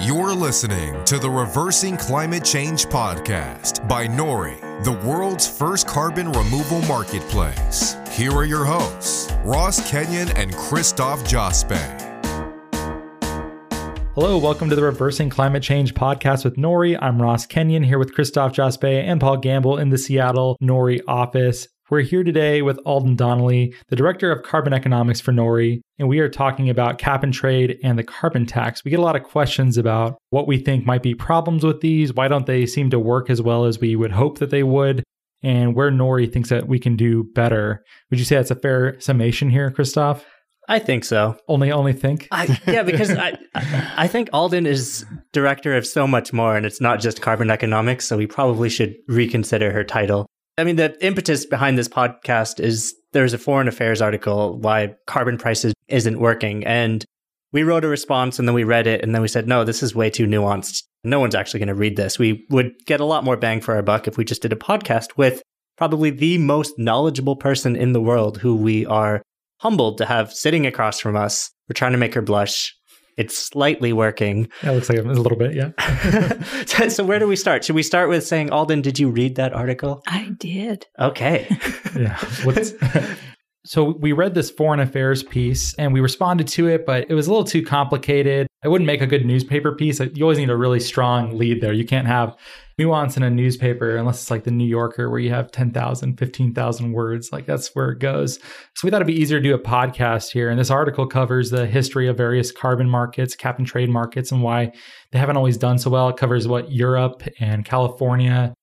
You're listening to the Reversing Climate Change podcast by Nori, the world's first carbon removal marketplace. Here are your hosts, Ross Kenyon and Christoph Jospe. Hello, welcome to the Reversing Climate Change podcast with Nori. I'm Ross Kenyon here with Christoph Jospe and Paul Gamble in the Seattle Nori office. We're here today with Aldyen Donnelly, the Director of Carbon Economics for Nori, and we are talking about cap and trade and the carbon tax. We get a lot of questions about what we think might be problems with these, why don't they seem to work as well as we would hope that they would, and where Nori thinks that we can do better. Would you say that's a fair summation here, Christoph? I think so. Only, only think. I, yeah, because I, I think Aldyen is director of so much more, and it's not just carbon economics. So we probably should reconsider her title. I mean, the impetus behind this podcast is there's a foreign affairs article why carbon prices isn't working. And we wrote a response and then we read it and then we said, no, this is way too nuanced. No one's actually going to read this. We would get a lot more bang for our buck if we just did a podcast with probably the most knowledgeable person in the world who we are humbled to have sitting across from us. We're trying to make her blush. It's slightly working. Yeah, it looks like a little bit, yeah. so, so, where do we start? Should we start with saying, Aldyen, did you read that article? I did. Okay. yeah. so we read this foreign affairs piece and we responded to it, but it was a little too complicated. It wouldn't make a good newspaper piece. You always need a really strong lead there. You can't have nuance in a newspaper unless it's like the New Yorker where you have 10,000, 15,000 words. Like that's where it goes. So we thought it'd be easier to do a podcast here. And this article covers the history of various carbon markets, cap and trade markets, and why they haven't always done so well. It covers what Europe and California.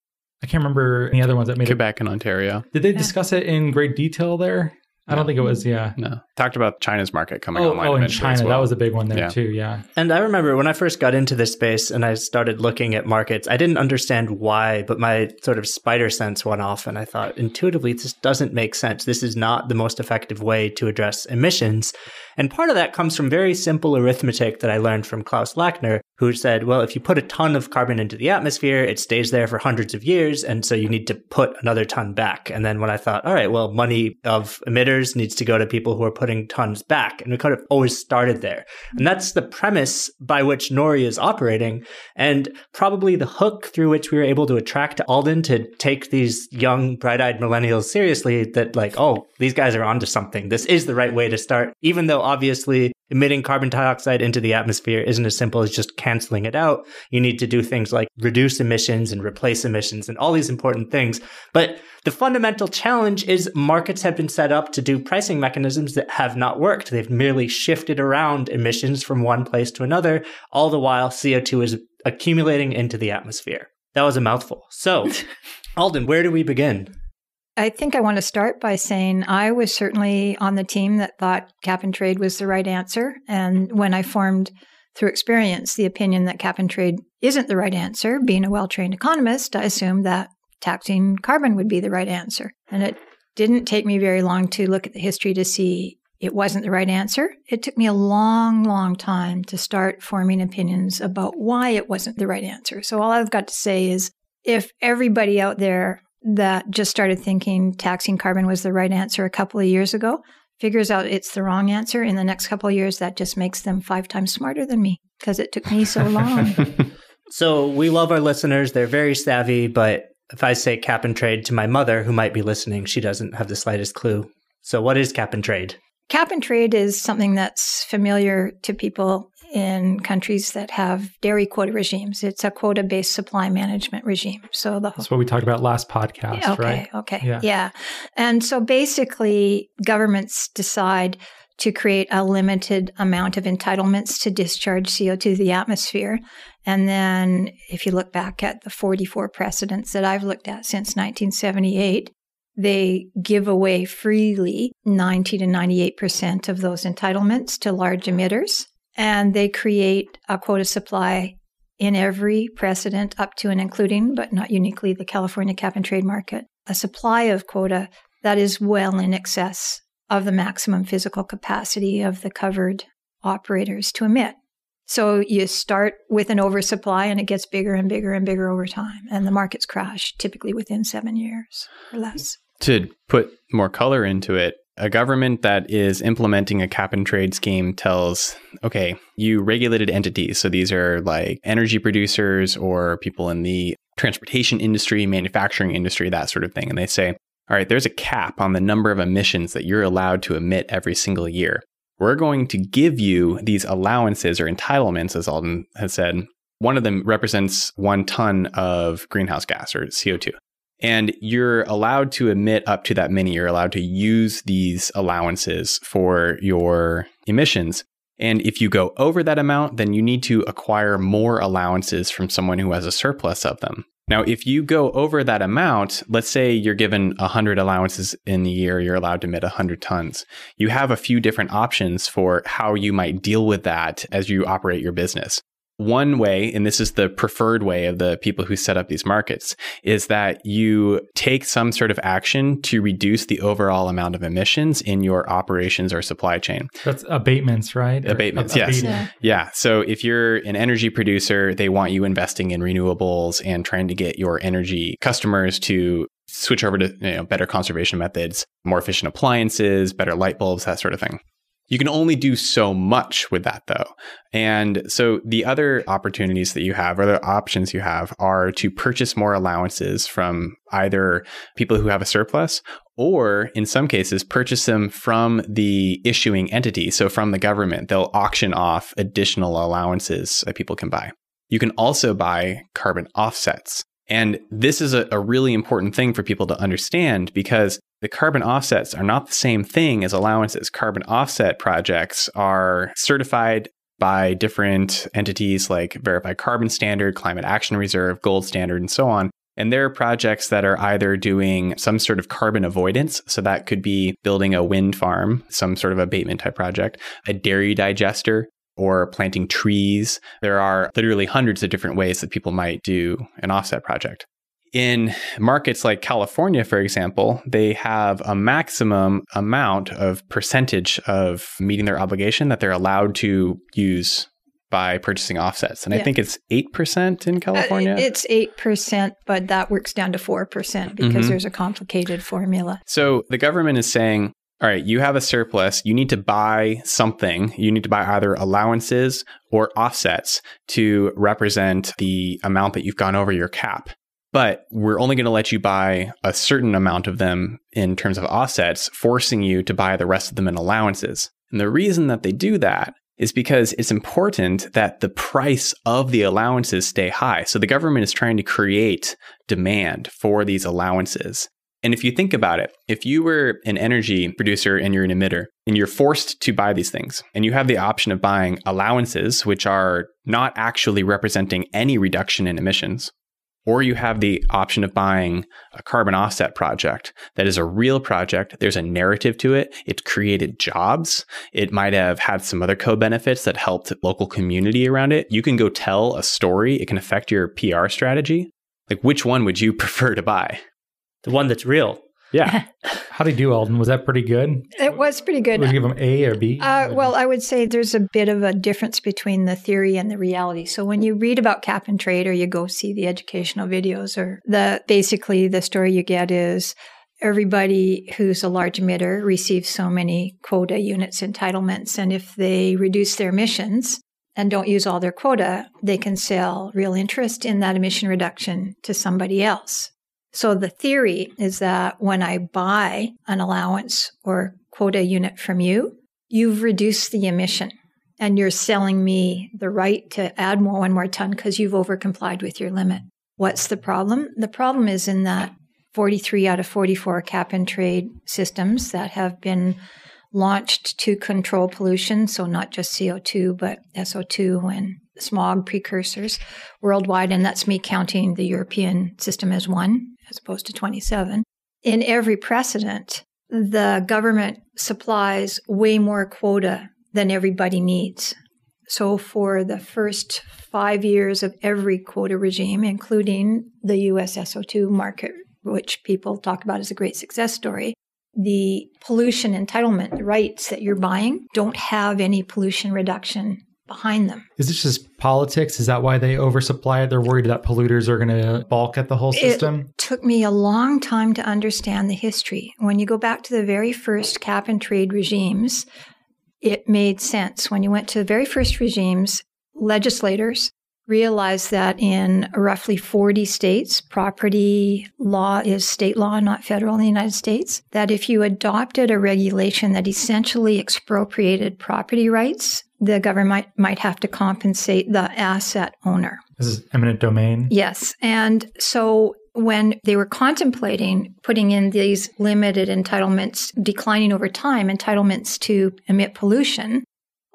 I can't remember any other ones that made Quebec it. and Ontario. Did they discuss it in great detail there? I don't think it was. Yeah. No. Talked about China's market coming oh, online. Oh, in China, well. that was a big one there yeah. too. Yeah. And I remember when I first got into this space and I started looking at markets, I didn't understand why, but my sort of spider sense went off, and I thought intuitively this doesn't make sense. This is not the most effective way to address emissions. And part of that comes from very simple arithmetic that I learned from Klaus Lackner, who said, well, if you put a ton of carbon into the atmosphere, it stays there for hundreds of years. And so you need to put another ton back. And then when I thought, all right, well, money of emitters needs to go to people who are putting tons back. And we could have always started there. And that's the premise by which Nori is operating. And probably the hook through which we were able to attract Aldyen to take these young, bright eyed millennials seriously that, like, oh, these guys are onto something. This is the right way to start, even though obviously emitting carbon dioxide into the atmosphere isn't as simple as just canceling it out. You need to do things like reduce emissions and replace emissions and all these important things. But the fundamental challenge is markets have been set up to do pricing mechanisms that have not worked. They've merely shifted around emissions from one place to another, all the while CO2 is accumulating into the atmosphere. That was a mouthful. So, Aldyen, where do we begin? I think I want to start by saying I was certainly on the team that thought cap and trade was the right answer. And when I formed through experience the opinion that cap and trade isn't the right answer, being a well trained economist, I assumed that taxing carbon would be the right answer. And it didn't take me very long to look at the history to see it wasn't the right answer. It took me a long, long time to start forming opinions about why it wasn't the right answer. So all I've got to say is if everybody out there that just started thinking taxing carbon was the right answer a couple of years ago figures out it's the wrong answer in the next couple of years that just makes them five times smarter than me because it took me so long. So we love our listeners. They're very savvy but if i say cap and trade to my mother who might be listening she doesn't have the slightest clue. So what is cap and trade? Cap and trade is something that's familiar to people in countries that have dairy quota regimes. It's a quota based supply management regime. So the That's what we talked about last podcast, okay, right? Okay. Yeah. yeah. And so basically governments decide to create a limited amount of entitlements to discharge CO2 to the atmosphere. And then if you look back at the 44 precedents that I've looked at since 1978, they give away freely 90 to 98% of those entitlements to large emitters and they create a quota supply in every precedent up to and including, but not uniquely, the California cap and trade market, a supply of quota that is well in excess of the maximum physical capacity of the covered operators to emit. So you start with an oversupply and it gets bigger and bigger and bigger over time. And the markets crash typically within seven years or less. To put more color into it, A government that is implementing a cap and trade scheme tells, okay, you regulated entities. So these are like energy producers or people in the transportation industry, manufacturing industry, that sort of thing. And they say, all right, there's a cap on the number of emissions that you're allowed to emit every single year. We're going to give you these allowances or entitlements, as Aldyen has said. One of them represents one ton of greenhouse gas or CO2 and you're allowed to emit up to that many. You're allowed to use these allowances for your emissions. And if you go over that amount, then you need to acquire more allowances from someone who has a surplus of them. Now, if you go over that amount, let's say you're given 100 allowances in the year, you're allowed to emit 100 tons. You have a few different options for how you might deal with that as you operate your business. One way, and this is the preferred way of the people who set up these markets, is that you take some sort of action to reduce the overall amount of emissions in your operations or supply chain. That's abatements, right? Abatements, yes. Yeah. yeah. So if you're an energy producer, they want you investing in renewables and trying to get your energy customers to switch over to you know, better conservation methods, more efficient appliances, better light bulbs, that sort of thing. You can only do so much with that though. And so the other opportunities that you have, or the options you have, are to purchase more allowances from either people who have a surplus or in some cases purchase them from the issuing entity. So from the government, they'll auction off additional allowances that people can buy. You can also buy carbon offsets. And this is a, a really important thing for people to understand because the carbon offsets are not the same thing as allowances. Carbon offset projects are certified by different entities like Verified Carbon Standard, Climate Action Reserve, Gold Standard, and so on. And there are projects that are either doing some sort of carbon avoidance. So that could be building a wind farm, some sort of abatement type project, a dairy digester, or planting trees. There are literally hundreds of different ways that people might do an offset project. In markets like California, for example, they have a maximum amount of percentage of meeting their obligation that they're allowed to use by purchasing offsets. And yeah. I think it's 8% in uh, California. Uh, it's 8%, but that works down to 4% because mm-hmm. there's a complicated formula. So the government is saying, all right, you have a surplus. You need to buy something. You need to buy either allowances or offsets to represent the amount that you've gone over your cap but we're only going to let you buy a certain amount of them in terms of offsets, forcing you to buy the rest of them in allowances. And the reason that they do that is because it's important that the price of the allowances stay high. So the government is trying to create demand for these allowances. And if you think about it, if you were an energy producer and you're an emitter and you're forced to buy these things and you have the option of buying allowances, which are not actually representing any reduction in emissions, or you have the option of buying a carbon offset project that is a real project. There's a narrative to it. It created jobs. It might have had some other co benefits that helped local community around it. You can go tell a story. It can affect your PR strategy. Like, which one would you prefer to buy? The one that's real. Yeah. How did you do, Aldyen? Was that pretty good? It was pretty good. Would you give them A or B? Uh, well, I would say there's a bit of a difference between the theory and the reality. So when you read about cap and trade or you go see the educational videos or the basically the story you get is everybody who's a large emitter receives so many quota units entitlements. And if they reduce their emissions, and don't use all their quota, they can sell real interest in that emission reduction to somebody else. So the theory is that when I buy an allowance or quota unit from you, you've reduced the emission and you're selling me the right to add more one more ton because you've overcomplied with your limit. What's the problem? The problem is in that 43 out of 44 cap and trade systems that have been launched to control pollution, so not just CO2, but SO2 and smog precursors worldwide. And that's me counting the European system as one as opposed to 27. In every precedent, the government supplies way more quota than everybody needs. So, for the first five years of every quota regime, including the US SO2 market, which people talk about as a great success story, the pollution entitlement rights that you're buying don't have any pollution reduction behind them. Is this just politics? Is that why they oversupply it? They're worried that polluters are going to balk at the whole system? It took me a long time to understand the history. When you go back to the very first cap and trade regimes, it made sense. When you went to the very first regimes, legislators realized that in roughly 40 states, property law is state law, not federal in the United States. That if you adopted a regulation that essentially expropriated property rights, the government might have to compensate the asset owner. This is eminent domain. Yes. And so when they were contemplating putting in these limited entitlements, declining over time, entitlements to emit pollution,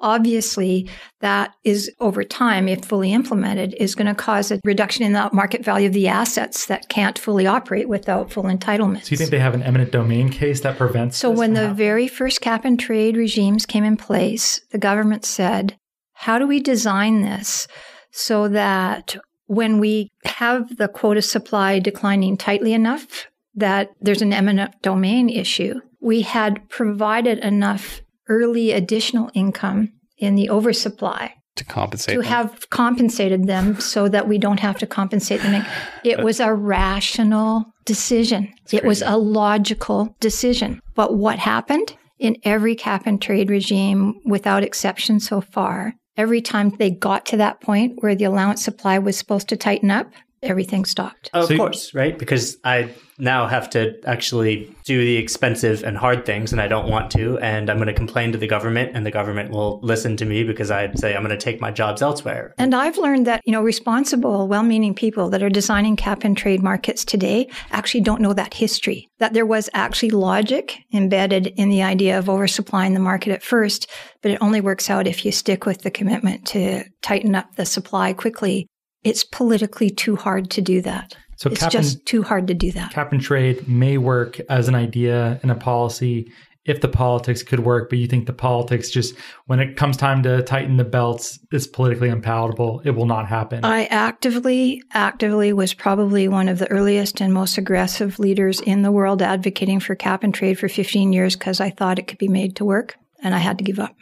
obviously that is over time, if fully implemented, is going to cause a reduction in the market value of the assets that can't fully operate without full entitlements. So you think they have an eminent domain case that prevents? So when the very first cap and trade regimes came in place, the government said, "How do we design this so that when we have the quota supply declining tightly enough that there's an eminent domain issue, we had provided enough early additional income in the oversupply to compensate to them. have compensated them so that we don't have to compensate them. It uh, was a rational decision. it was a logical decision. But what happened in every cap and trade regime, without exception so far, every time they got to that point where the allowance supply was supposed to tighten up, everything stopped. Of So course, right? Because I now have to actually do the expensive and hard things, and I don't want to. And I'm going to complain to the government, and the government will listen to me because I say I'm going to take my jobs elsewhere. And I've learned that, you know, responsible, well meaning people that are designing cap and trade markets today actually don't know that history, that there was actually logic embedded in the idea of oversupplying the market at first, but it only works out if you stick with the commitment to tighten up the supply quickly. It's politically too hard to do that. So it's just too hard to do that. cap and trade may work as an idea and a policy if the politics could work, but you think the politics just when it comes time to tighten the belts, it's politically unpalatable. It will not happen. I actively, actively was probably one of the earliest and most aggressive leaders in the world advocating for cap and trade for 15 years because I thought it could be made to work and I had to give up.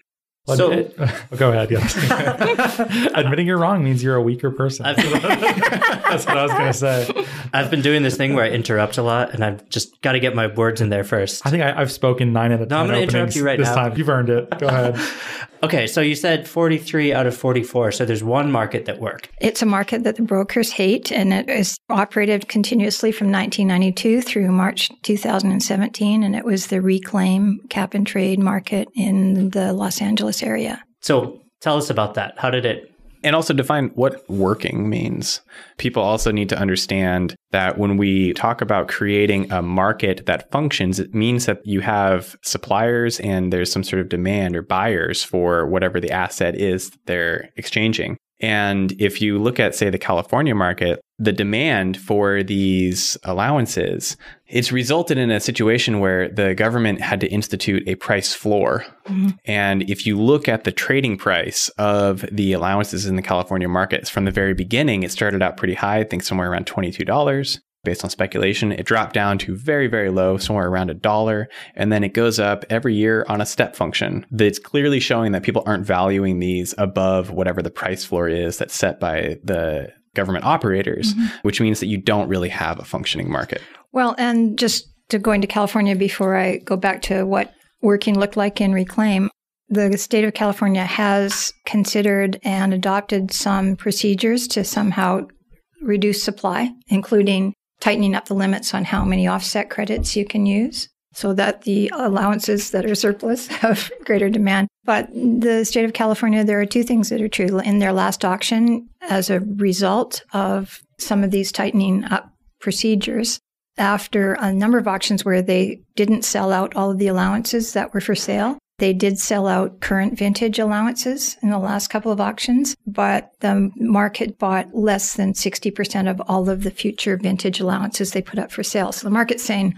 Well, So- it- oh, go ahead. Yes. Admitting you're wrong means you're a weaker person. That's what I was going to say. I've been doing this thing where I interrupt a lot, and I've just got to get my words in there first. I think I, I've spoken nine out of time. No, ten I'm gonna interrupt you right this now. time. You've earned it. Go ahead. Okay, so you said 43 out of 44, so there's one market that worked. It's a market that the brokers hate, and it is operated continuously from 1992 through March 2017. And it was the reclaim cap and trade market in the Los Angeles area. So tell us about that. How did it? And also define what working means. People also need to understand that when we talk about creating a market that functions, it means that you have suppliers and there's some sort of demand or buyers for whatever the asset is that they're exchanging. And if you look at, say, the California market, the demand for these allowances, it's resulted in a situation where the government had to institute a price floor. Mm-hmm. And if you look at the trading price of the allowances in the California markets from the very beginning, it started out pretty high, I think somewhere around $22 based on speculation. It dropped down to very, very low, somewhere around a dollar. And then it goes up every year on a step function that's clearly showing that people aren't valuing these above whatever the price floor is that's set by the government operators, mm-hmm. which means that you don't really have a functioning market. Well, and just to go into California before I go back to what working looked like in Reclaim, the state of California has considered and adopted some procedures to somehow reduce supply, including tightening up the limits on how many offset credits you can use so that the allowances that are surplus have greater demand. But the state of California, there are two things that are true. In their last auction, as a result of some of these tightening up procedures, after a number of auctions where they didn't sell out all of the allowances that were for sale, they did sell out current vintage allowances in the last couple of auctions, but the market bought less than 60% of all of the future vintage allowances they put up for sale. So the market's saying,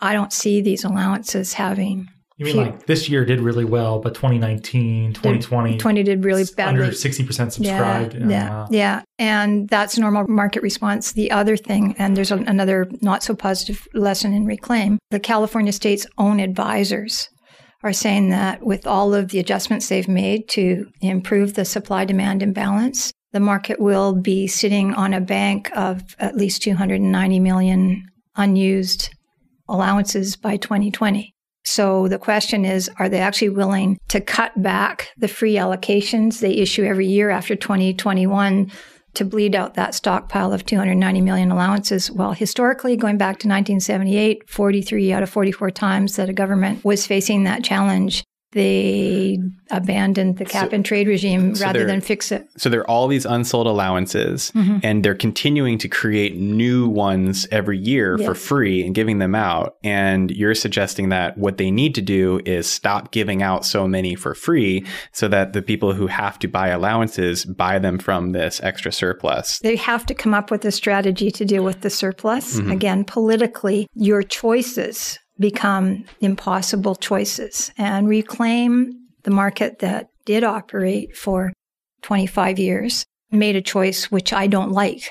I don't see these allowances having. You mean few- like this year did really well, but 2019, 2020, 20 did really badly. under 60% subscribed. Yeah, yeah, wow. yeah. And that's normal market response. The other thing, and there's a, another not so positive lesson in Reclaim, the California state's own advisors are saying that with all of the adjustments they've made to improve the supply demand imbalance, the market will be sitting on a bank of at least 290 million unused allowances by 2020. So the question is, are they actually willing to cut back the free allocations they issue every year after 2021 to bleed out that stockpile of 290 million allowances? Well, historically, going back to 1978, 43 out of 44 times that a government was facing that challenge, they abandoned the cap so, and trade regime so rather than fix it. So there are all these unsold allowances, mm-hmm. and they're continuing to create new ones every year yes. for free and giving them out. And you're suggesting that what they need to do is stop giving out so many for free so that the people who have to buy allowances buy them from this extra surplus. They have to come up with a strategy to deal with the surplus. Mm-hmm. Again, politically, your choices become impossible choices and reclaim the market that did operate for 25 years made a choice which I don't like,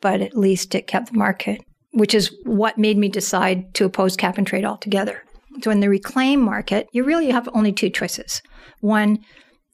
but at least it kept the market, which is what made me decide to oppose cap and trade altogether. So in the reclaim market, you really have only two choices. One,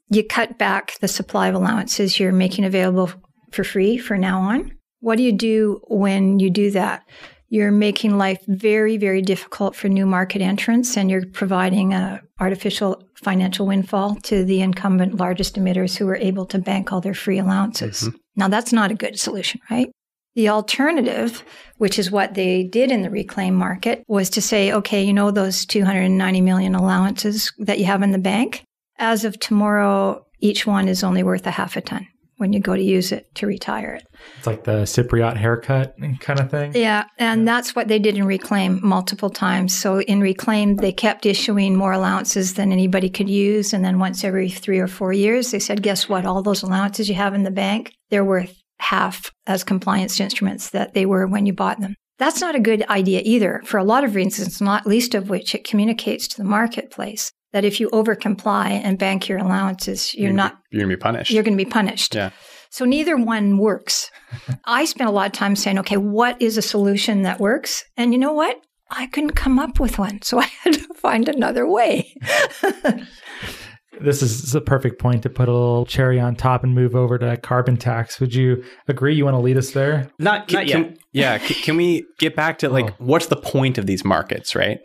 you cut back the supply of allowances you're making available for free for now on. What do you do when you do that? You're making life very, very difficult for new market entrants and you're providing a artificial financial windfall to the incumbent largest emitters who are able to bank all their free allowances. Mm-hmm. Now that's not a good solution, right? The alternative, which is what they did in the reclaim market, was to say, okay, you know those 290 million allowances that you have in the bank? As of tomorrow, each one is only worth a half a ton when you go to use it to retire it. It's like the Cypriot haircut kind of thing. Yeah, and yeah. that's what they did in Reclaim multiple times. So in Reclaim, they kept issuing more allowances than anybody could use. And then once every three or four years, they said, guess what? All those allowances you have in the bank, they're worth half as compliance instruments that they were when you bought them. That's not a good idea either, for a lot of reasons, not least of which it communicates to the marketplace that if you over comply and bank your allowances, you're, you're not you're going to be punished. You're going to be punished. Yeah. So neither one works. I spent a lot of time saying, okay, what is a solution that works? And you know what? I couldn't come up with one. So I had to find another way. this is the perfect point to put a little cherry on top and move over to carbon tax. Would you agree? You want to lead us there? Not, not yet. Can, yeah. Can, can we get back to like, oh. what's the point of these markets, right?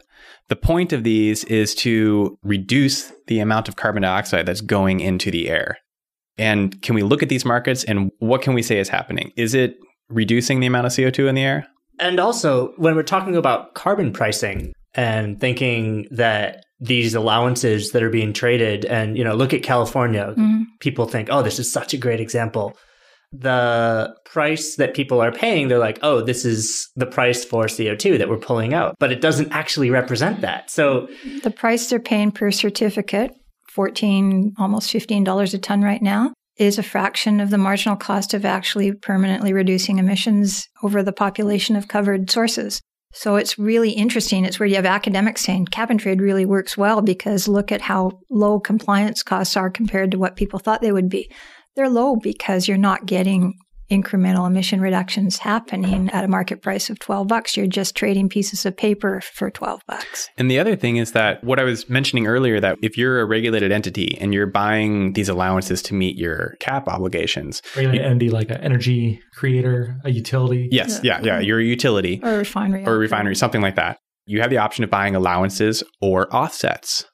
The point of these is to reduce the amount of carbon dioxide that's going into the air. And can we look at these markets and what can we say is happening? Is it reducing the amount of CO2 in the air? And also, when we're talking about carbon pricing and thinking that these allowances that are being traded, and you know, look at California, mm-hmm. people think, oh, this is such a great example the price that people are paying, they're like, oh, this is the price for CO2 that we're pulling out. But it doesn't actually represent that. So the price they're paying per certificate, 14, almost $15 a ton right now, is a fraction of the marginal cost of actually permanently reducing emissions over the population of covered sources. So it's really interesting. It's where you have academics saying cap and trade really works well because look at how low compliance costs are compared to what people thought they would be they're low because you're not getting incremental emission reductions happening at a market price of 12 bucks. You're just trading pieces of paper for 12 bucks. And the other thing is that what i was mentioning earlier that if you're a regulated entity and you're buying these allowances to meet your cap obligations regulated entity like an energy creator a utility? Yes. Yeah yeah, yeah you're a utility. Or a refinery or a refinery something like that. You have the option of buying allowances or offsets.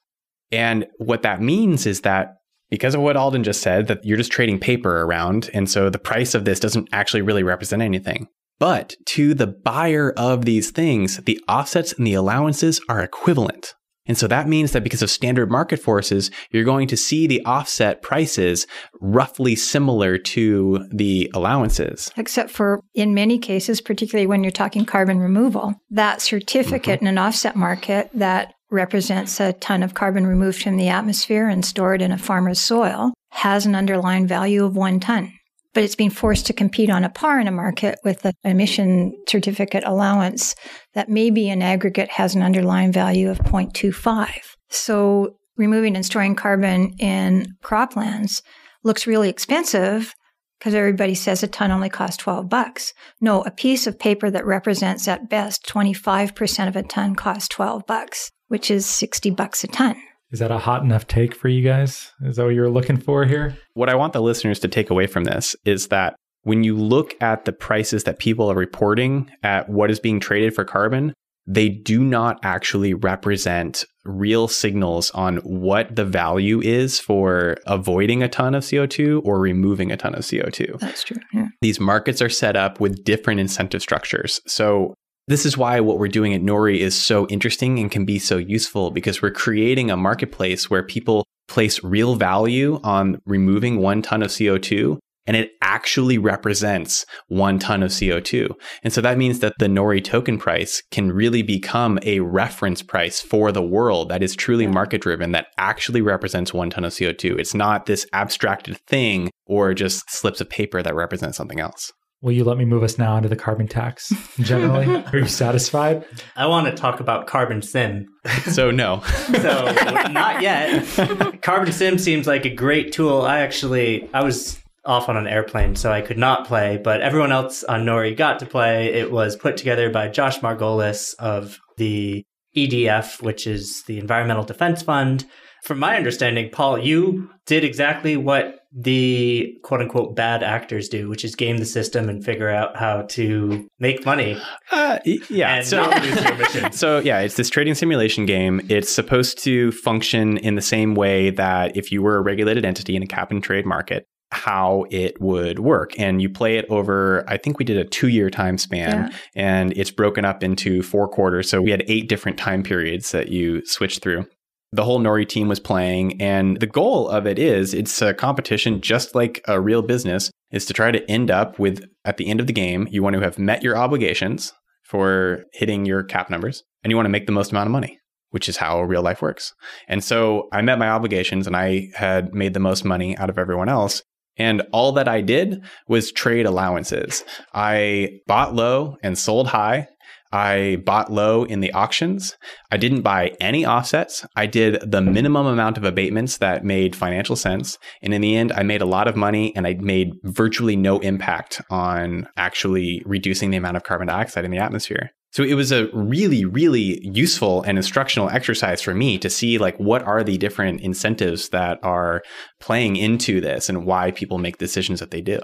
And what that means is that because of what Aldyen just said, that you're just trading paper around. And so the price of this doesn't actually really represent anything. But to the buyer of these things, the offsets and the allowances are equivalent. And so that means that because of standard market forces, you're going to see the offset prices roughly similar to the allowances. Except for in many cases, particularly when you're talking carbon removal, that certificate mm-hmm. in an offset market that represents a ton of carbon removed from the atmosphere and stored in a farmer's soil, has an underlying value of one ton. But it's being forced to compete on a par in a market with an emission certificate allowance that maybe in aggregate has an underlying value of 0.25. So removing and storing carbon in croplands looks really expensive because everybody says a ton only costs 12 bucks. No, a piece of paper that represents at best 25% of a ton costs 12 bucks which is 60 bucks a ton. Is that a hot enough take for you guys? Is that what you're looking for here? What I want the listeners to take away from this is that when you look at the prices that people are reporting at what is being traded for carbon, they do not actually represent real signals on what the value is for avoiding a ton of CO2 or removing a ton of CO2. That's true. Yeah. These markets are set up with different incentive structures. So this is why what we're doing at Nori is so interesting and can be so useful because we're creating a marketplace where people place real value on removing one ton of CO2 and it actually represents one ton of CO2. And so that means that the Nori token price can really become a reference price for the world that is truly market driven, that actually represents one ton of CO2. It's not this abstracted thing or just slips of paper that represents something else. Will you let me move us now into the carbon tax generally? Are you satisfied? I want to talk about Carbon Sim. So, no. so, not yet. Carbon Sim seems like a great tool. I actually, I was off on an airplane, so I could not play, but everyone else on Nori got to play. It was put together by Josh Margolis of the EDF, which is the Environmental Defense Fund. From my understanding, Paul, you did exactly what the quote unquote bad actors do, which is game the system and figure out how to make money. Uh, yeah. so, so, yeah, it's this trading simulation game. It's supposed to function in the same way that if you were a regulated entity in a cap and trade market, how it would work. And you play it over, I think we did a two year time span, yeah. and it's broken up into four quarters. So we had eight different time periods that you switch through. The whole Nori team was playing, and the goal of it is it's a competition just like a real business, is to try to end up with, at the end of the game, you want to have met your obligations for hitting your cap numbers, and you want to make the most amount of money which is how real life works. And so I met my obligations and I had made the most money out of everyone else. And all that I did was trade allowances. I bought low and sold high. I bought low in the auctions. I didn't buy any offsets. I did the minimum amount of abatements that made financial sense. And in the end, I made a lot of money and I made virtually no impact on actually reducing the amount of carbon dioxide in the atmosphere. So it was a really, really useful and instructional exercise for me to see like what are the different incentives that are playing into this and why people make decisions that they do.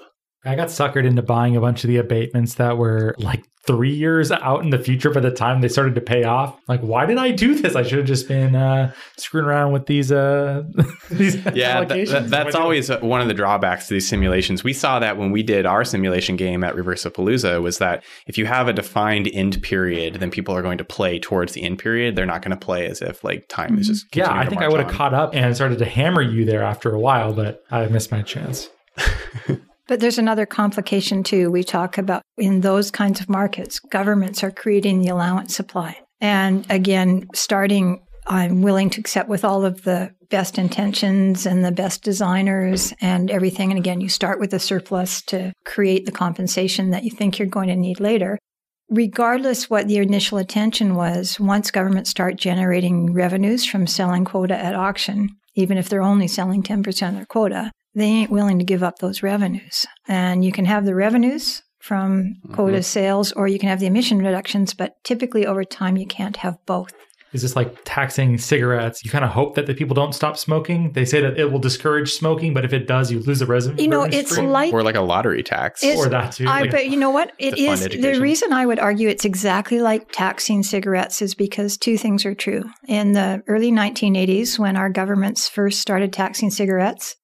I got suckered into buying a bunch of the abatements that were like three years out in the future by the time they started to pay off. Like, why did I do this? I should have just been uh, screwing around with these. Uh, these yeah, th- th- that's always one of the drawbacks to these simulations. We saw that when we did our simulation game at Reverse Reversapalooza was that if you have a defined end period, then people are going to play towards the end period. They're not going to play as if like time is just yeah. I think I would have caught up and started to hammer you there after a while, but I missed my chance. But there's another complication too. We talk about in those kinds of markets, governments are creating the allowance supply. And again, starting, I'm willing to accept with all of the best intentions and the best designers and everything. And again, you start with a surplus to create the compensation that you think you're going to need later. Regardless what the initial intention was, once governments start generating revenues from selling quota at auction, even if they're only selling 10% of their quota, they ain't willing to give up those revenues. And you can have the revenues from mm-hmm. quota sales or you can have the emission reductions, but typically over time you can't have both. Is this like taxing cigarettes? You kind of hope that the people don't stop smoking. They say that it will discourage smoking, but if it does, you lose the resident. You know, it's stream. like or like a lottery tax, or that too. I, like, but you know what? It is the reason I would argue it's exactly like taxing cigarettes is because two things are true. In the early 1980s, when our governments first started taxing cigarettes,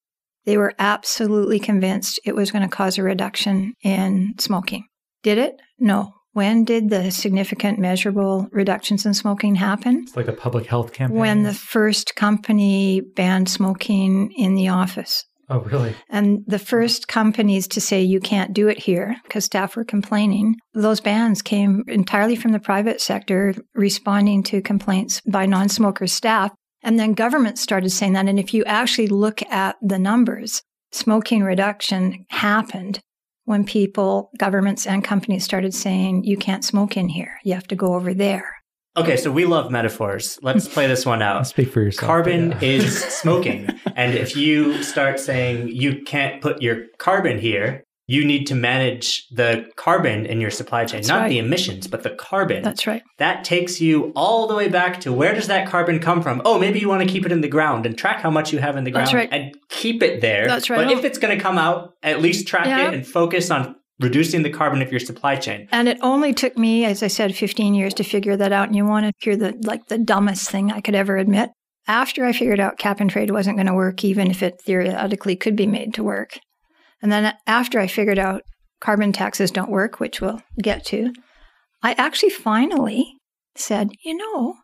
they were absolutely convinced it was going to cause a reduction in smoking. Did it? No. When did the significant measurable reductions in smoking happen? It's like a public health campaign. When the first company banned smoking in the office. Oh, really? And the first companies to say you can't do it here because staff were complaining, those bans came entirely from the private sector responding to complaints by non smoker staff and then government started saying that. And if you actually look at the numbers, smoking reduction happened when people, governments and companies started saying, you can't smoke in here. You have to go over there. Okay, so we love metaphors. Let's play this one out. Speak for yourself. Carbon yeah. Uh, is smoking. and if you start saying you can't put your carbon here, you need to manage the carbon in your supply chain, That's not right. the emissions, but the carbon. That's right. that takes you all the way back to where does that carbon come from? Oh, maybe you want to keep it in the ground and track how much you have in the ground right. and keep it there. That's right. But if it's going to come out, at least track Yeah. it and focus on reducing the carbon of your supply chain. And it only took me, as I said, 15 years to figure that out. And you want to hear the like the dumbest thing I could ever admit. After I figured out cap and trade wasn't going to work, even if it theoretically could be made to work. And then after I figured out carbon taxes don't work, which we'll get to, I actually finally said, you know,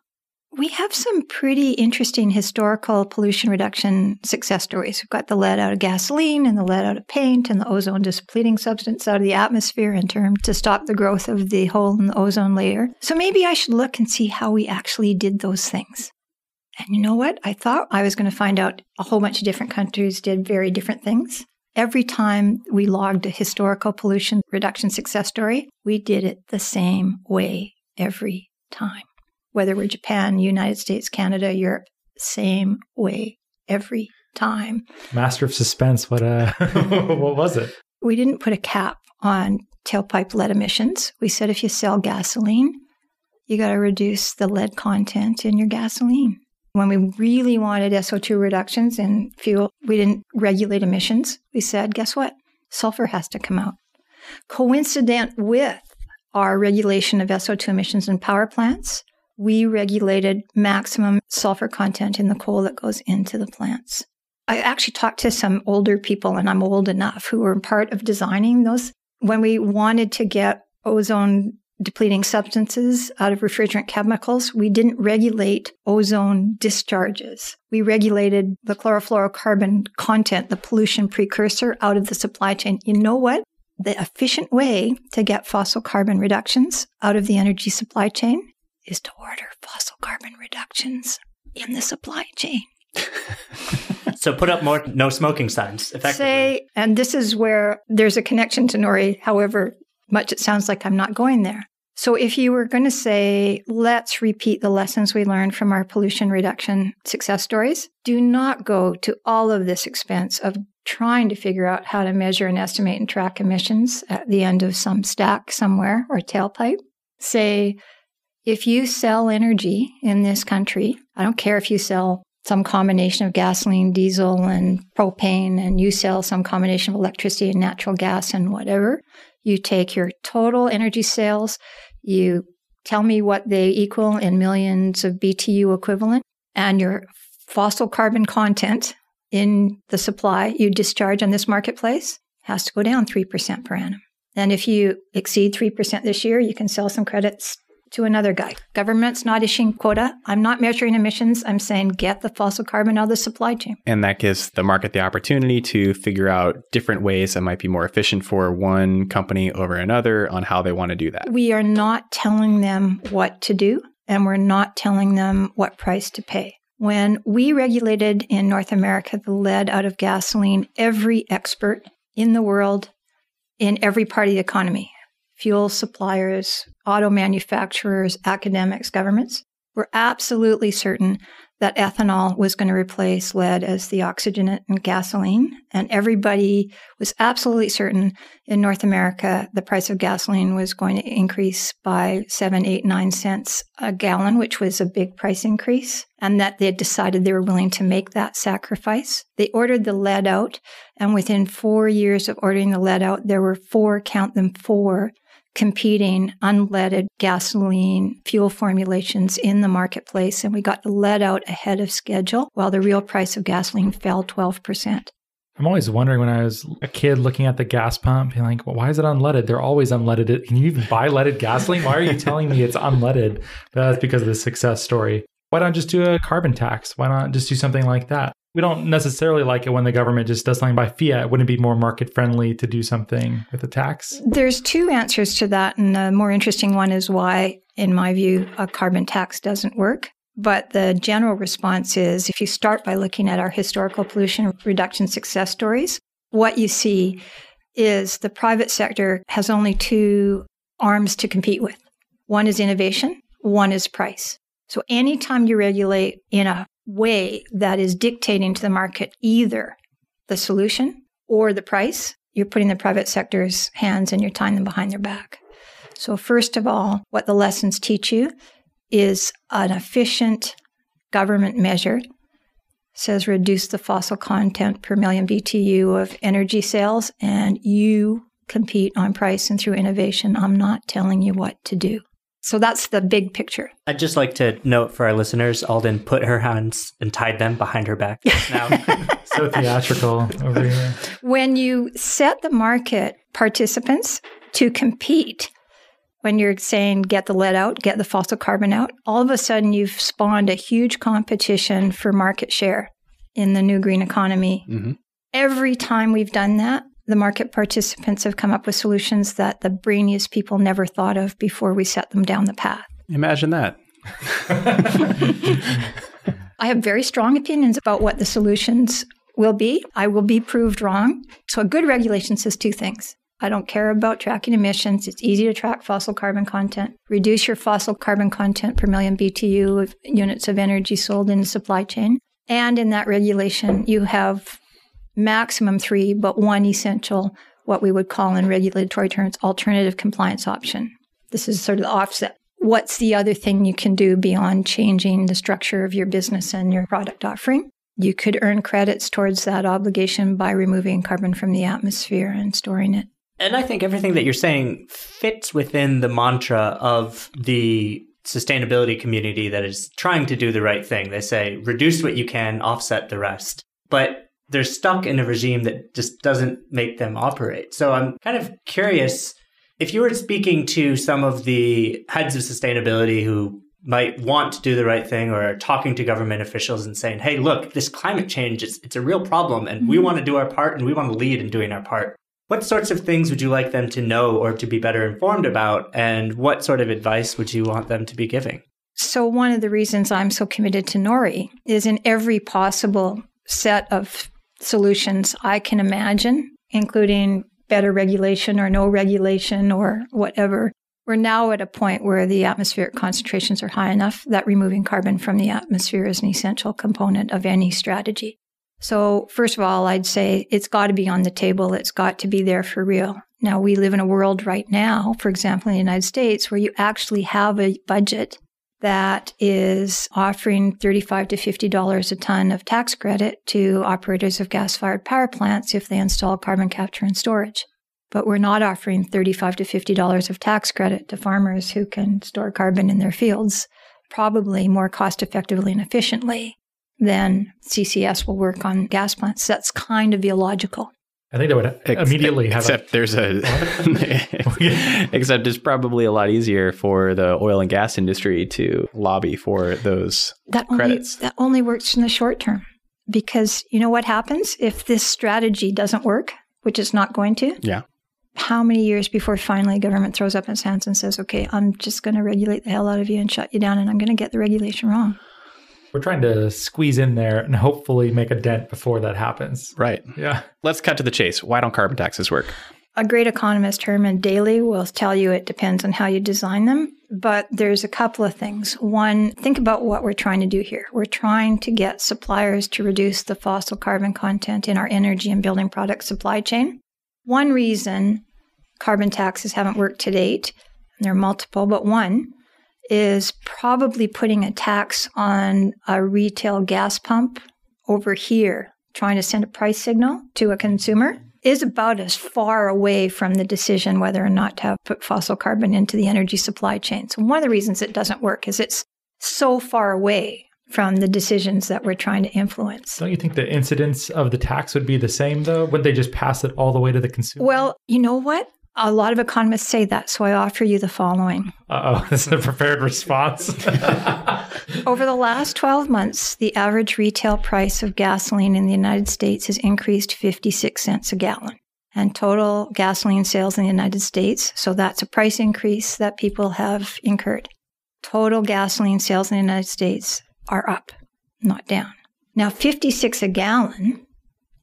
we have some pretty interesting historical pollution reduction success stories. We've got the lead out of gasoline and the lead out of paint and the ozone depleting substance out of the atmosphere in term to stop the growth of the hole in the ozone layer. So maybe I should look and see how we actually did those things. And you know what? I thought I was going to find out a whole bunch of different countries did very different things. Every time we logged a historical pollution reduction success story, we did it the same way every time. Whether we're Japan, United States, Canada, Europe, same way every time. Master of suspense. What uh, what was it? We didn't put a cap on tailpipe lead emissions. We said if you sell gasoline, you got to reduce the lead content in your gasoline. When we really wanted SO2 reductions in fuel, we didn't regulate emissions. We said, guess what? Sulfur has to come out. Coincident with our regulation of SO2 emissions in power plants, we regulated maximum sulfur content in the coal that goes into the plants. I actually talked to some older people, and I'm old enough, who were part of designing those. When we wanted to get ozone depleting substances out of refrigerant chemicals, we didn't regulate ozone discharges. We regulated the chlorofluorocarbon content, the pollution precursor, out of the supply chain. You know what? The efficient way to get fossil carbon reductions out of the energy supply chain is to order fossil carbon reductions in the supply chain. So put up more no smoking signs, effectively. Say, and this is where there's a connection to Nori, however much it sounds like I'm not going there. So if you were going to say, let's repeat the lessons we learned from our pollution reduction success stories, do not go to all of this expense of trying to figure out how to measure and estimate and track emissions at the end of some stack somewhere or tailpipe. Say, if you sell energy in this country, I don't care if you sell some combination of gasoline, diesel, and propane, and you sell some combination of electricity and natural gas and whatever. You take your total energy sales, you tell me what they equal in millions of BTU equivalent, and your fossil carbon content in the supply you discharge on this marketplace has to go down 3% per annum. And if you exceed 3% this year, you can sell some credits to another guy. Government's not issuing quota. I'm not measuring emissions. I'm saying get the fossil carbon out of the supply chain. And that gives the market the opportunity to figure out different ways that might be more efficient for one company over another on how they want to do that. We are not telling them what to do, and we're not telling them what price to pay. When we regulated in North America the lead out of gasoline, every expert in the world, in every part of the economy, fuel suppliers, auto manufacturers, academics, governments, were absolutely certain that ethanol was going to replace lead as the oxygenant in gasoline. And everybody was absolutely certain in North America the price of gasoline was going to increase by seven, eight, nine cents a gallon, which was a big price increase, and that they had decided they were willing to make that sacrifice. They ordered the lead out, and within four years of ordering the lead out, there were four, count them four, competing unleaded gasoline fuel formulations in the marketplace, and we got lead out ahead of schedule while the real price of gasoline fell 12%. I'm always wondering when I was a kid looking at the gas pump, being like, well, why is it unleaded? They're always unleaded. Can you even buy leaded gasoline? Why are you telling me it's unleaded? But that's because of the success story. Why not just do a carbon tax? Why not just do something like that? We don't necessarily like it when the government just does something by fiat. Wouldn't it be more market friendly to do something with a tax? There's two answers to that, and the more interesting one is why, in my view, a carbon tax doesn't work. But the general response is if you start by looking at our historical pollution reduction success stories, what you see is the private sector has only two arms to compete with one is innovation, one is price. So anytime you regulate in a way that is dictating to the market either the solution or the price, you're putting the private sector's hands and you're tying them behind their back. So, first of all, what the lessons teach you is an efficient government measure says reduce the fossil content per million BTU of energy sales, and you compete on price and through innovation. I'm not telling you what to do. So that's the big picture. I'd just like to note for our listeners, Aldyen put her hands and tied them behind her back now. so theatrical over here. When you set the market participants to compete, when you're saying get the lead out, get the fossil carbon out, all of a sudden you've spawned a huge competition for market share in the new green economy. Mm-hmm. Every time we've done that, the market participants have come up with solutions that the brainiest people never thought of before we set them down the path. Imagine that. I have very strong opinions about what the solutions will be. I will be proved wrong. So, a good regulation says two things I don't care about tracking emissions. It's easy to track fossil carbon content. Reduce your fossil carbon content per million BTU of units of energy sold in the supply chain. And in that regulation, you have maximum three, but one essential, what we would call in regulatory terms, alternative compliance option. This is sort of the offset. What's the other thing you can do beyond changing the structure of your business and your product offering? You could earn credits towards that obligation by removing carbon from the atmosphere and storing it. And I think everything that you're saying fits within the mantra of the sustainability community that is trying to do the right thing. They say, reduce what you can, offset the rest. But they're stuck in a regime that just doesn't make them operate. So I'm kind of curious if you were speaking to some of the heads of sustainability who might want to do the right thing or are talking to government officials and saying, hey, look, this climate change, it's, it's a real problem and we mm-hmm. want to do our part and we want to lead in doing our part. What sorts of things would you like them to know or to be better informed about? And what sort of advice would you want them to be giving? So, one of the reasons I'm so committed to Nori is in every possible set of solutions I can imagine, including better regulation or no regulation or whatever. We're now at a point where the atmospheric concentrations are high enough that removing carbon from the atmosphere is an essential component of any strategy. So, first of all, I'd say it's got to be on the table. It's got to be there for real. Now, we live in a world right now, for example, in the United States, where you actually have a budget that is offering 35 to $50 a ton of tax credit to operators of gas fired power plants if they install carbon capture and storage. But we're not offering 35 to $50 of tax credit to farmers who can store carbon in their fields, probably more cost effectively and efficiently than CCS will work on gas plants. That's kind of illogical. I think that would immediately have. Except a, there's a. except it's probably a lot easier for the oil and gas industry to lobby for those that credits. Only, that only works in the short term, because you know what happens if this strategy doesn't work, which it's not going to. Yeah. How many years before finally government throws up its hands and says, "Okay, I'm just going to regulate the hell out of you and shut you down, and I'm going to get the regulation wrong." We're trying to squeeze in there and hopefully make a dent before that happens. Right. Yeah. Let's cut to the chase. Why don't carbon taxes work? A great economist, Herman Daly, will tell you it depends on how you design them. But there's a couple of things. One, think about what we're trying to do here. We're trying to get suppliers to reduce the fossil carbon content in our energy and building product supply chain. One reason carbon taxes haven't worked to date, and there are multiple, but one is probably putting a tax on a retail gas pump over here, trying to send a price signal to a consumer, is about as far away from the decision whether or not to have put fossil carbon into the energy supply chain. So, one of the reasons it doesn't work is it's so far away from the decisions that we're trying to influence. Don't you think the incidence of the tax would be the same though? Wouldn't they just pass it all the way to the consumer? Well, you know what? A lot of economists say that, so I offer you the following. oh, this is a prepared response. Over the last 12 months, the average retail price of gasoline in the United States has increased 56 cents a gallon. And total gasoline sales in the United States, so that's a price increase that people have incurred. Total gasoline sales in the United States are up, not down. Now, 56 a gallon,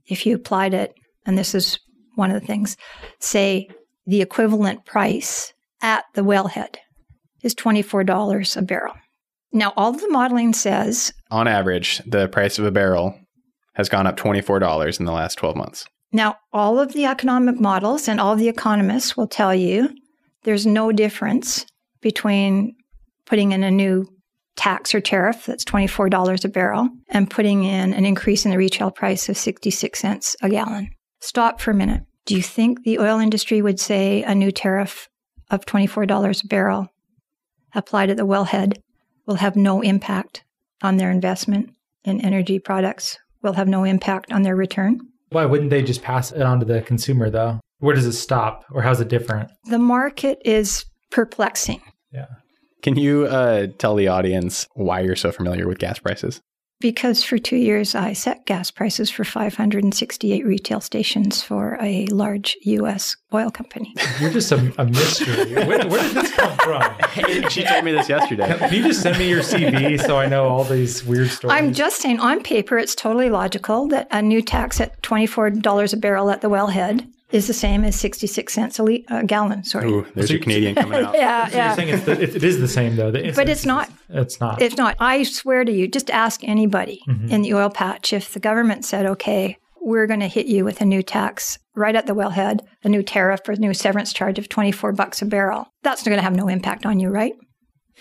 if you applied it, and this is one of the things, say the equivalent price at the wellhead is $24 a barrel. Now, all the modeling says on average, the price of a barrel has gone up $24 in the last 12 months. Now, all of the economic models and all of the economists will tell you there's no difference between putting in a new tax or tariff that's $24 a barrel and putting in an increase in the retail price of 66 cents a gallon. Stop for a minute. Do you think the oil industry would say a new tariff of $24 a barrel applied at the wellhead will have no impact on their investment in energy products, will have no impact on their return? Why wouldn't they just pass it on to the consumer though? Where does it stop or how's it different? The market is perplexing. Yeah. Can you uh, tell the audience why you're so familiar with gas prices? Because for two years I set gas prices for 568 retail stations for a large U.S. oil company. You're just a, a mystery. Where, where, did this come from? she told me this yesterday. Can you just send me your CV so I know all these weird stories? I'm just saying, on paper, it's totally logical that a new tax at $24 a barrel at the wellhead is the same as 66 cents a, le- a gallon. Sorry. Ooh, there's your Canadian coming out. yeah, so yeah. You're saying it's the, it, it is the same though. The but it's not. It's not. It's not. I swear to you, just ask anybody Mhm. in the oil patch if the government said, okay, we're going to hit you with a new tax right at the wellhead, a new tariff or a new severance charge of 24 bucks a barrel. That's going to have no impact on you, right?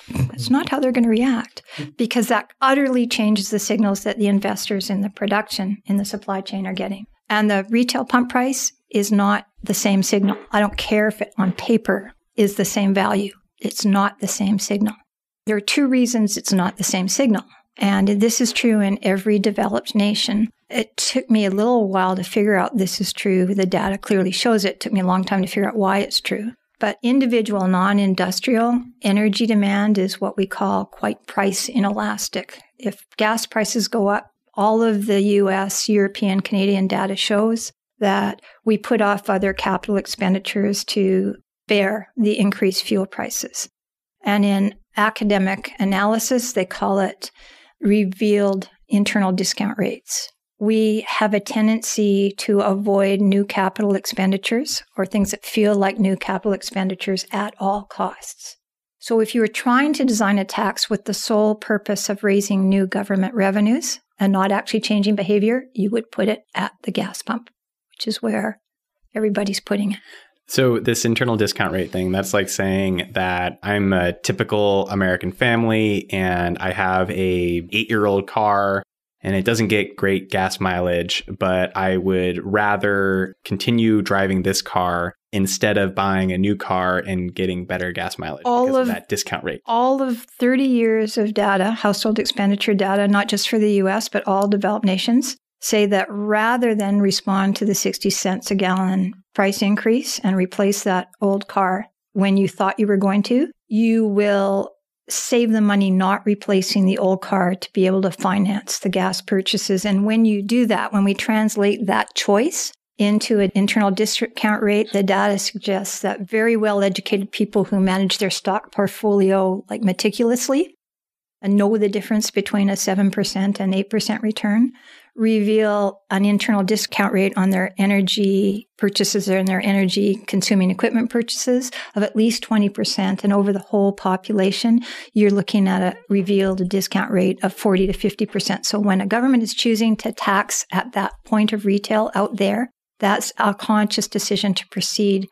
That's not how they're going to react because that utterly changes the signals that the investors in the production in the supply chain are getting. And the retail pump price is not the same signal. I don't care if it on paper is the same value. It's not the same signal. There are two reasons it's not the same signal. And this is true in every developed nation. It took me a little while to figure out this is true. The data clearly shows it. It took me a long time to figure out why it's true. But individual, non industrial energy demand is what we call quite price inelastic. If gas prices go up, all of the US, European, Canadian data shows that we put off other capital expenditures to bear the increased fuel prices. And in academic analysis, they call it revealed internal discount rates. We have a tendency to avoid new capital expenditures or things that feel like new capital expenditures at all costs. So if you were trying to design a tax with the sole purpose of raising new government revenues and not actually changing behavior, you would put it at the gas pump, which is where everybody's putting it. So this internal discount rate thing, that's like saying that I'm a typical American family and I have a 8-year-old car and it doesn't get great gas mileage, but I would rather continue driving this car instead of buying a new car and getting better gas mileage All because of, of- that discount rate. all of 30 years of data, household expenditure data, not just for the US, but all developed nations, say that rather than respond to the 60 cents a gallon price increase and replace that old car when you thought you were going to, you will save the money not replacing the old car to be able to finance the gas purchases. And when you do that, when we translate that choice into an internal discount rate, the data suggests that very well educated people who manage their stock portfolio like meticulously and know the difference between a 7% and 8% return reveal an internal discount rate on their energy purchases and their energy consuming equipment purchases of at least 20%. And over the whole population, you're looking at a revealed discount rate of 40 to 50%. So when a government is choosing to tax at that point of retail out there, that's a conscious decision to proceed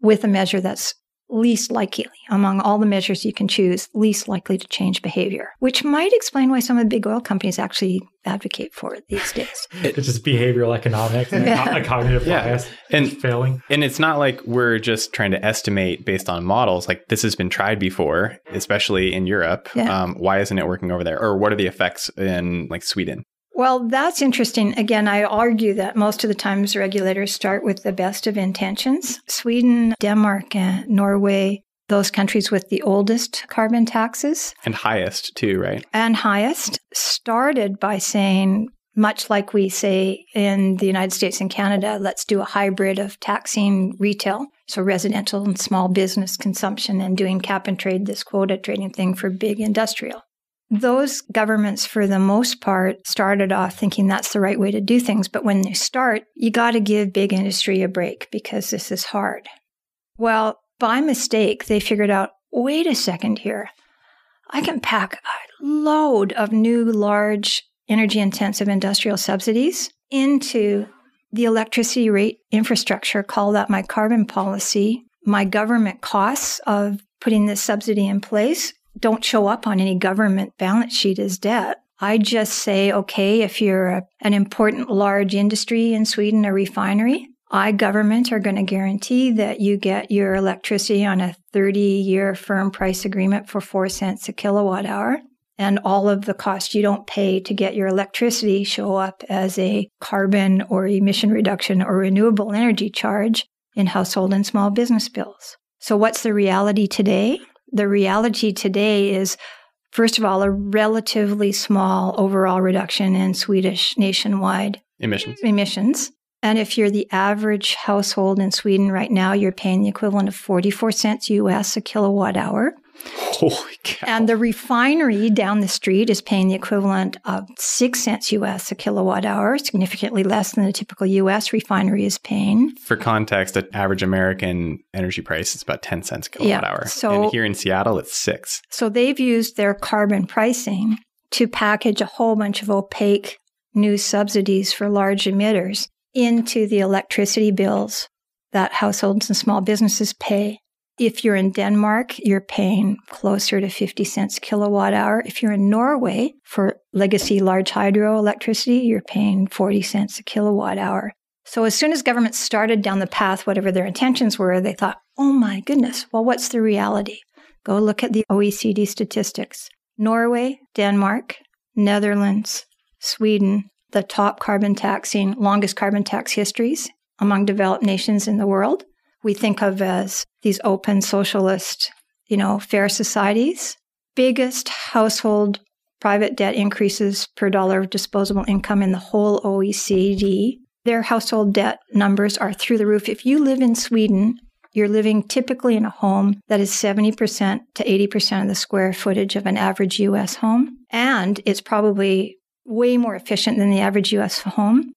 with a measure that's least likely among all the measures you can choose, least likely to change behavior, which might explain why some of the big oil companies actually advocate for it these days. It's just behavioral economics and Yeah. a cognitive Yeah. bias. And- failing. And it's not like we're just trying to estimate based on models. Like this has been tried before, especially in Europe. Yeah. Um, why isn't it working over there? Or what are the effects in like Sweden? Well, that's interesting. Again, I argue that most of the times regulators start with the best of intentions. Sweden, Denmark, and Norway, those countries with the oldest carbon taxes And highest too, right? and highest, started by saying, much like we say in the United States and Canada, let's do a hybrid of taxing retail, so residential and small business consumption, and doing cap and trade, this quota trading thing for big industrial. Those governments, for the most part, started off thinking that's the right way to do things. But when they start, you got to give big industry a break because this is hard. Well, by mistake, they figured out wait a second here. I can pack a load of new, large, energy intensive industrial subsidies into the electricity rate infrastructure, call that my carbon policy, my government costs of putting this subsidy in place don't show up on any government balance sheet as debt. I just say, okay, if you're a, an important large industry in Sweden, a refinery, I government are going to guarantee that you get your electricity on a 30 year firm price agreement for four cents a kilowatt hour. And all of the costs you don't pay to get your electricity show up as a carbon or emission reduction or renewable energy charge in household and small business bills. So what's the reality today? The reality today is First of all, a relatively small overall reduction in Swedish nationwide emissions. Emissions. And if you're the average household in Sweden right now, you're paying the equivalent of 44 cents US a kilowatt hour. Holy cow. And the refinery down the street is paying the equivalent of six cents US a kilowatt hour, significantly less than the typical US refinery is paying. For context, the average American energy price is about 10 cents a kilowatt Yeah, hour. so- and here in Seattle, it's six. So they've used their carbon pricing to package a whole bunch of opaque new subsidies for large emitters into the electricity bills that households and small businesses pay. If you're in Denmark, you're paying closer to 50 cents kilowatt hour. If you're in Norway for legacy large hydro electricity, you're paying 40 cents a kilowatt hour. So as soon as government started down the path, whatever their intentions were, they thought, oh my goodness, well, what's the reality? Go look at the OECD statistics. Norway, Denmark, Netherlands, Sweden, the top carbon taxing, longest carbon tax histories among developed nations in the world. We think of as these open socialist, you know, fair societies. Biggest household private debt increases per dollar of disposable income in the whole OECD. Their household debt numbers are through the roof. If you live in Sweden, you're living typically in a home that is 70% to 80% of the square footage of an average US home. And it's probably way more efficient than the average US home.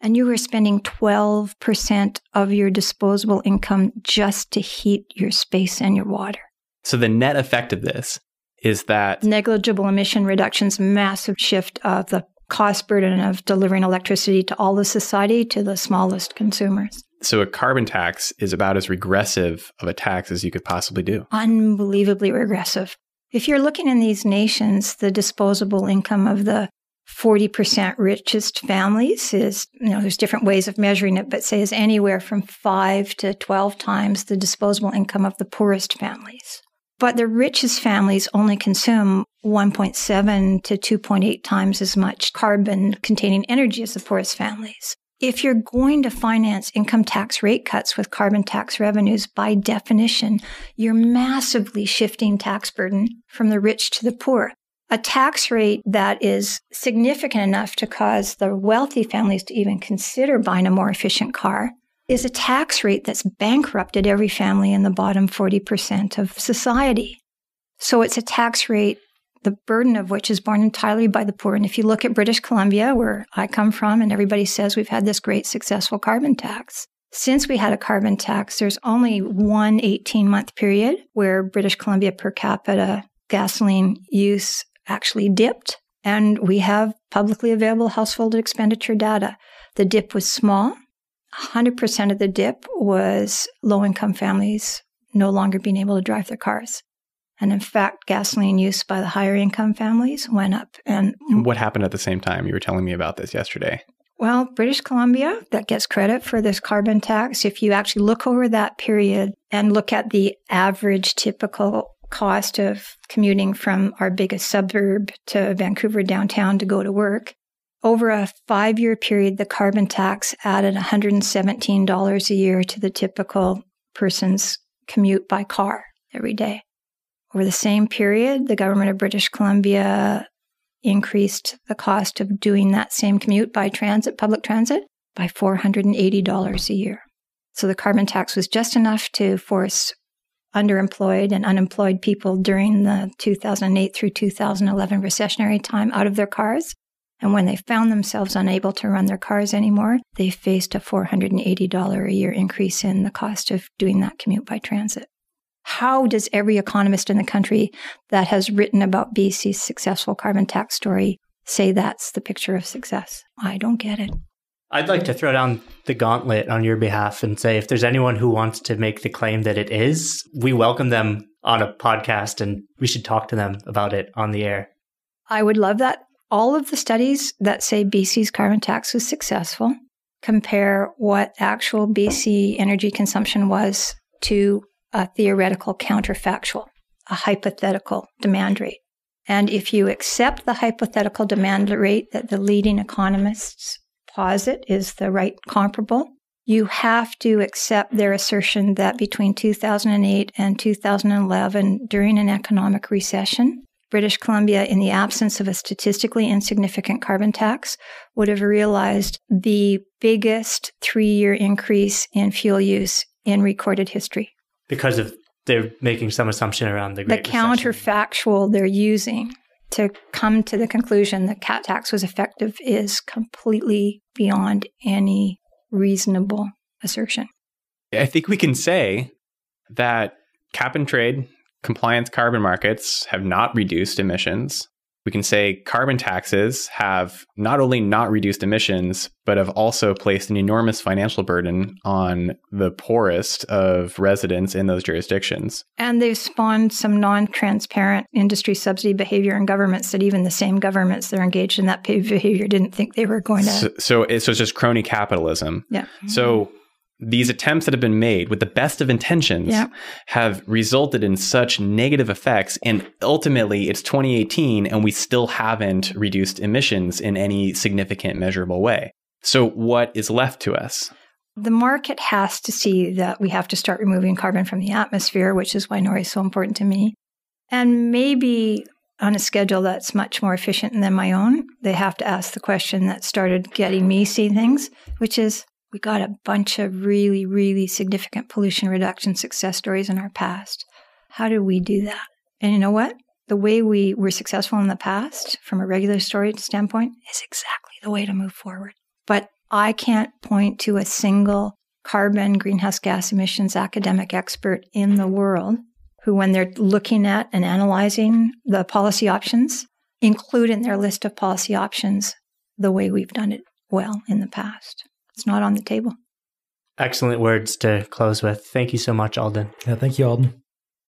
And you were spending 12% of your disposable income just to heat your space and your water. So the net effect of this is that Negligible emission reductions, massive shift of the cost burden of delivering electricity to all the society to the smallest consumers. so a carbon tax is about as regressive of a tax as you could possibly do. unbelievably regressive. If you're looking in these nations, the disposable income of the 40% richest families is, you know, there's different ways of measuring it, but say is anywhere from five to 12 times the disposable income of the poorest families. But the richest families only consume 1.7 to 2.8 times as much carbon containing energy as the poorest families. If you're going to finance income tax rate cuts with carbon tax revenues, by definition, you're massively shifting tax burden from the rich to the poor. A tax rate that is significant enough to cause the wealthy families to even consider buying a more efficient car is a tax rate that's bankrupted every family in the bottom 40% of society. So it's a tax rate, the burden of which is borne entirely by the poor. And if you look at British Columbia, where I come from, and everybody says we've had this great successful carbon tax. Since we had a carbon tax, there's only one 18 month period where British Columbia per capita gasoline use actually dipped. And we have publicly available household expenditure data. The dip was small. 100% of the dip was low income families no longer being able to drive their cars. And in fact, gasoline use by the higher income families went up. And What happened at the same time? You were telling me about this yesterday. well, British Columbia, that gets credit for this carbon tax. If you actually look over that period and look at the average typical cost of commuting from our biggest suburb to Vancouver downtown to go to work, over a five year period, the carbon tax added $117 a year to the typical person's commute by car every day. Over the same period, the government of British Columbia increased the cost of doing that same commute by transit, public transit, by $480 a year. So the carbon tax was just enough to force underemployed and unemployed people during the 2008 through 2011 recessionary time out of their cars. And when they found themselves unable to run their cars anymore, they faced a $480 a year increase in the cost of doing that commute by transit. How does every economist in the country that has written about BC's successful carbon tax story say that's the picture of success? I don't get it. I'd like to throw down the gauntlet on your behalf and say if there's anyone who wants to make the claim that it is, we welcome them on a podcast and we should talk to them about it on the air. I would love that. All of the studies that say BC's carbon tax was successful compare what actual BC energy consumption was to a theoretical counterfactual, a hypothetical demand rate. And if you accept the hypothetical demand rate that the leading economists posit is the right comparable, you have to accept their assertion that between 2008 and 2011, during an economic recession, British Columbia, in the absence of a statistically insignificant carbon tax, would have realized the biggest three year increase in fuel use in recorded history. Because of they're making some assumption around the the counterfactual they're using to come to the conclusion that cat tax was effective is completely beyond any reasonable assertion. I think we can say that cap and trade compliance carbon markets have not reduced emissions we can say carbon taxes have not only not reduced emissions, but have also placed an enormous financial burden on the poorest of residents in those jurisdictions. And they've spawned some non transparent industry subsidy behavior in governments that even the same governments that are engaged in that behavior didn't think they were going to. So, so, it's, so it's just crony capitalism. Yeah. So these attempts that have been made with the best of intentions yeah. have resulted in such negative effects. And ultimately, it's 2018 and we still haven't reduced emissions in any significant measurable way. So, what is left to us? The market has to see that we have to start removing carbon from the atmosphere, which is why NORI is so important to me. And maybe on a schedule that's much more efficient than my own, they have to ask the question that started getting me see things, which is we got a bunch of really, really significant pollution reduction success stories in our past. How do we do that? And you know what? The way we were successful in the past from a regular story standpoint is exactly the way to move forward. But I can't point to a single carbon greenhouse gas emissions academic expert in the world who, when they're looking at and analyzing the policy options, include in their list of policy options the way we've done it well in the past. It's not on the table. Excellent words to close with. Thank you so much, Aldyen. Yeah, thank you, Aldyen.